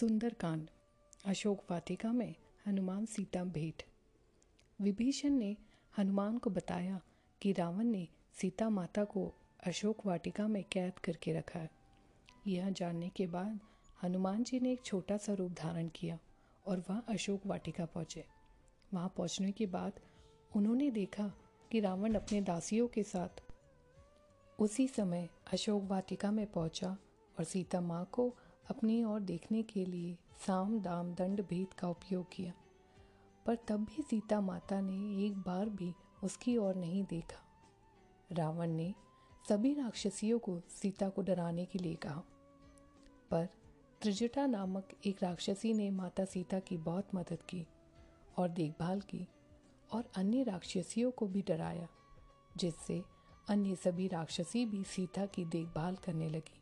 सुंदरकांड, अशोक वाटिका में हनुमान सीता भेंट। विभीषण ने हनुमान को बताया कि रावण ने सीता माता को अशोक वाटिका में कैद करके रखा। है यह जानने के बाद हनुमान जी ने एक छोटा सा रूप धारण किया और वह अशोक वाटिका पहुँचे। वहाँ पहुँचने के बाद उन्होंने देखा कि रावण अपने दासियों के साथ उसी समय अशोक वाटिका में पहुँचा और सीता माँ को अपनी ओर देखने के लिए साम दाम दंड भेद का उपयोग किया। पर तब भी सीता माता ने एक बार भी उसकी ओर नहीं देखा। रावण ने सभी राक्षसियों को सीता को डराने के लिए कहा। पर त्रिजटा नामक एक राक्षसी ने माता सीता की बहुत मदद की और देखभाल की और अन्य राक्षसियों को भी डराया, जिससे अन्य सभी राक्षसी भी सीता की देखभाल करने लगी।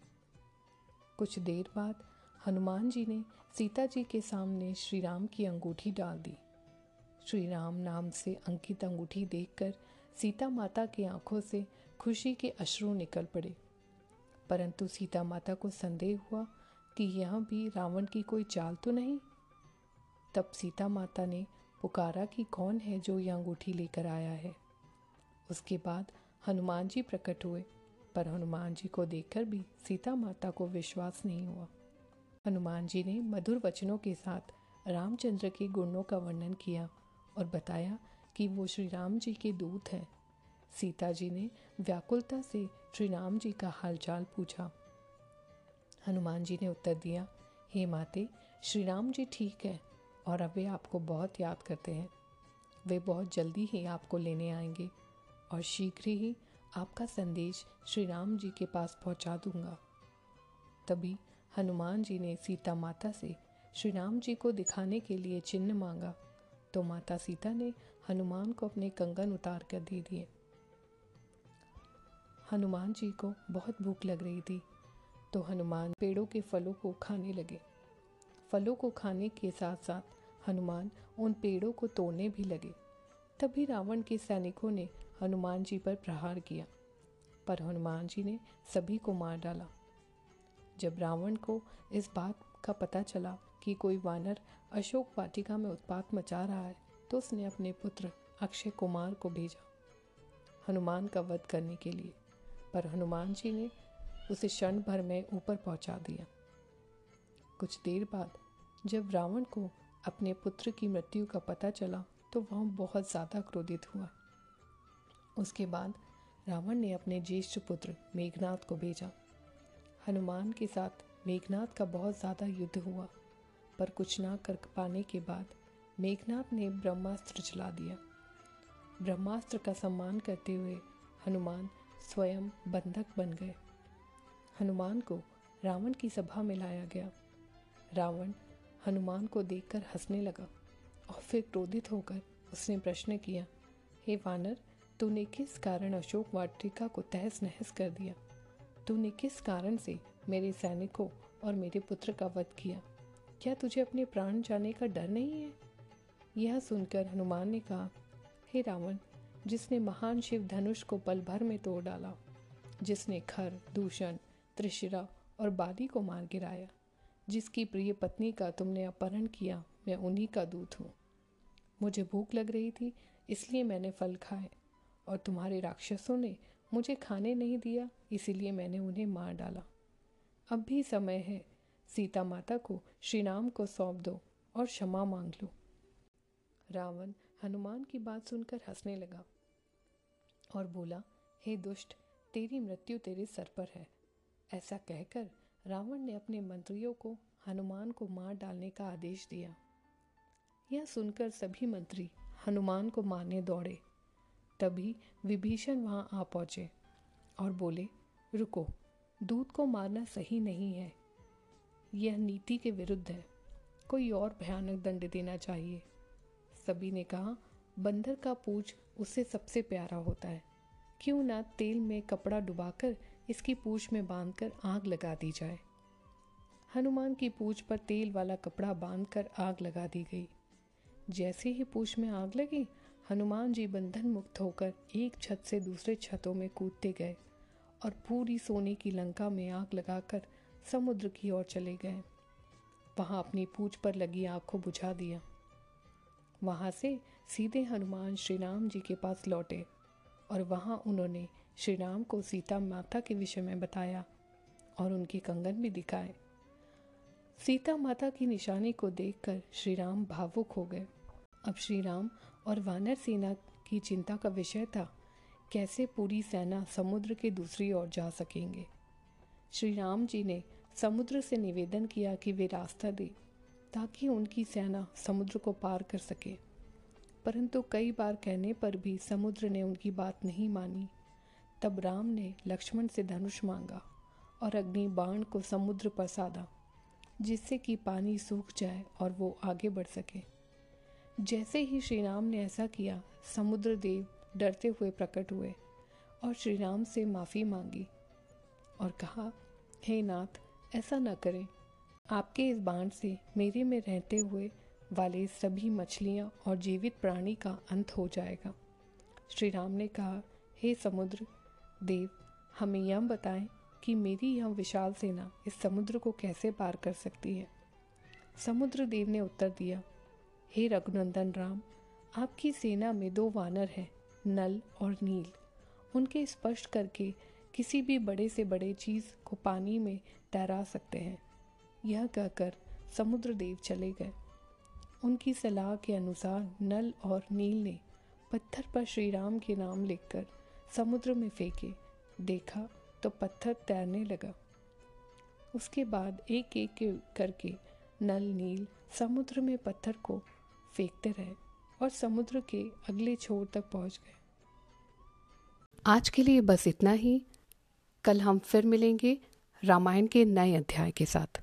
कुछ देर बाद हनुमान जी ने सीता जी के सामने श्री राम की अंगूठी डाल दी। श्री राम नाम से अंकित अंगूठी देखकर सीता माता की आँखों से खुशी के अश्रु निकल पड़े। परंतु सीता माता को संदेह हुआ कि यह भी रावण की कोई चाल तो नहीं। तब सीता माता ने पुकारा कि कौन है जो यह अंगूठी लेकर आया है। उसके बाद हनुमान जी प्रकट हुए। पर हनुमान जी को देखकर भी सीता माता को विश्वास नहीं हुआ। हनुमान जी ने मधुर वचनों के साथ रामचंद्र के गुणों का वर्णन किया और बताया कि वो श्री राम जी के दूत हैं। सीता जी ने व्याकुलता से श्री राम जी का हालचाल पूछा। हनुमान जी ने उत्तर दिया, हे माते श्री राम जी ठीक है और अब वे आपको बहुत याद करते हैं। वे बहुत जल्दी ही आपको लेने आएँगे और शीघ्र ही आपका संदेश श्री राम जी के पास पहुँचा दूँगा। तभी हनुमान जी ने सीता माता से श्री राम जी को दिखाने के लिए चिन्ह मांगा। तो माता सीता ने हनुमान को अपने कंगन उतार कर दे दिए। हनुमान जी को बहुत भूख लग रही थी तो हनुमान पेड़ों के फलों को खाने लगे। फलों को खाने के साथ साथ हनुमान उन पेड़ों को तोड़ने भी लगे। तभी रावण के सैनिकों ने हनुमान जी पर प्रहार किया। पर हनुमान जी ने सभी को मार डाला। जब रावण को इस बात का पता चला कि कोई वानर अशोक वाटिका में उत्पात मचा रहा है तो उसने अपने पुत्र अक्षय कुमार को भेजा हनुमान का वध करने के लिए। पर हनुमान जी ने उसे क्षण भर में ऊपर पहुँचा दिया। कुछ देर बाद जब रावण को अपने पुत्र की मृत्यु का पता चला तो वह बहुत ज़्यादा क्रोधित हुआ। उसके बाद रावण ने अपने ज्येष्ठ पुत्र मेघनाथ को भेजा। हनुमान के साथ मेघनाथ का बहुत ज़्यादा युद्ध हुआ, पर कुछ ना कर पाने के बाद मेघनाथ ने ब्रह्मास्त्र चला दिया। ब्रह्मास्त्र का सम्मान करते हुए हनुमान स्वयं बंधक बन गए। हनुमान को रावण की सभा में लाया गया। रावण हनुमान को देखकर हंसने लगा। और फिर क्रोधित होकर उसने प्रश्न किया, हे वानर, तूने किस कारण अशोक वाटिका को तहस नहस कर दिया? तूने किस कारण से मेरे सैनिकों और मेरे पुत्र का वध किया? क्या तुझे अपने प्राण जाने का डर नहीं है? यह सुनकर हनुमान ने कहा, हे रावण, जिसने महान शिव धनुष को पल भर में तोड़ डाला, जिसने खर, दूषण, त्रिशिरा और बाली को मार गिराया, जिसकी प्रिय पत्नी का तुमने अपहरण किया, मैं उन्हीं का दूत हूँ। मुझे भूख लग रही थी, इसलिए मैंने फल खाए। और तुम्हारे राक्षसों ने मुझे खाने नहीं दिया, इसीलिए मैंने उन्हें मार डाला। अब भी समय है, सीता माता को श्री राम को सौंप दो और क्षमा मांग लो। रावण हनुमान की बात सुनकर हंसने लगा और बोला, हे दुष्ट, तेरी मृत्यु तेरे सर पर है। ऐसा कहकर रावण ने अपने मंत्रियों को, हनुमान को मार डालने का आदेश दिया। यह सुनकर सभी मंत्री हनुमान को मारने दौड़े। तभी विभीषण वहाँ आ पहुँचे और बोले, रुको दूध को मारना सही नहीं है। यह नीति के विरुद्ध है। कोई और भयानक दंड देना चाहिए। सभी ने कहा, बंदर का पूछ उससे सबसे प्यारा होता है। क्यों ना तेल में कपड़ा डुबाकर इसकी पूछ में बांधकर आग लगा दी जाए? हनुमान की पूछ पर तेल वाला कपड़ा बांधकर आग लगा दी गई। जैसे ही पूछ में आग लगी, हनुमान जी बंधन मुक्त होकर एक छत से दूसरे छतों में कूदते गए और पूरी सोने की लंका में आग लगाकर समुद्र की ओर चले गए। वहाँ अपनी पूछ पर लगी आग को बुझा दिया। वहाँ से सीधे हनुमान श्री राम जी के पास लौटे और वहाँ उन्होंने श्री राम को सीता माता के विषय में बताया और उनके कंगन भी दिखाए। सीता माता की निशानी को देखकर श्री राम भावुक हो गए। अब श्री राम और वानर सेना की चिंता का विषय था, कैसे पूरी सेना समुद्र के दूसरी ओर जा सकेंगे। श्री राम जी ने समुद्र से निवेदन किया कि वे रास्ता दे, ताकि उनकी सेना समुद्र को पार कर सके। परंतु कई बार कहने पर भी समुद्र ने उनकी बात नहीं मानी। तब राम ने लक्ष्मण से धनुष मांगा और अग्नि बाण को समुद्र पर साधा, जिससे कि पानी सूख जाए और वो आगे बढ़ सके। जैसे ही श्री राम ने ऐसा किया, समुद्र देव डरते हुए प्रकट हुए और श्री राम से माफ़ी मांगी और कहा, हे नाथ, ऐसा न करें। आपके इस बाण से मेरे में रहते हुए वाले सभी मछलियाँ और जीवित प्राणी का अंत हो जाएगा। श्री राम ने कहा, हे समुद्र देव, हमें यह बताएँ कि मेरी यह विशाल सेना इस समुद्र को कैसे पार कर सकती है? समुद्र देव ने उत्तर दिया हे रघुनंदन राम, आपकी सेना में दो वानर हैं, नल और नील। उनके स्पष्ट करके किसी भी बड़े से बड़े चीज़ को पानी में तैरा सकते हैं। यह कहकर समुद्र देव चले गए। उनकी सलाह के अनुसार नल और नील ने पत्थर पर श्री राम के नाम लिखकर समुद्र में फेंके। देखा तो पत्थर तैरने लगा। उसके बाद एक एक करके नल, नील समुद्र में पत्थर को फेंकते रहे और समुद्र के अगले छोर तक पहुँच गए। आज के लिए बस इतना ही। कल हम फिर मिलेंगे रामायण के नए अध्याय के साथ।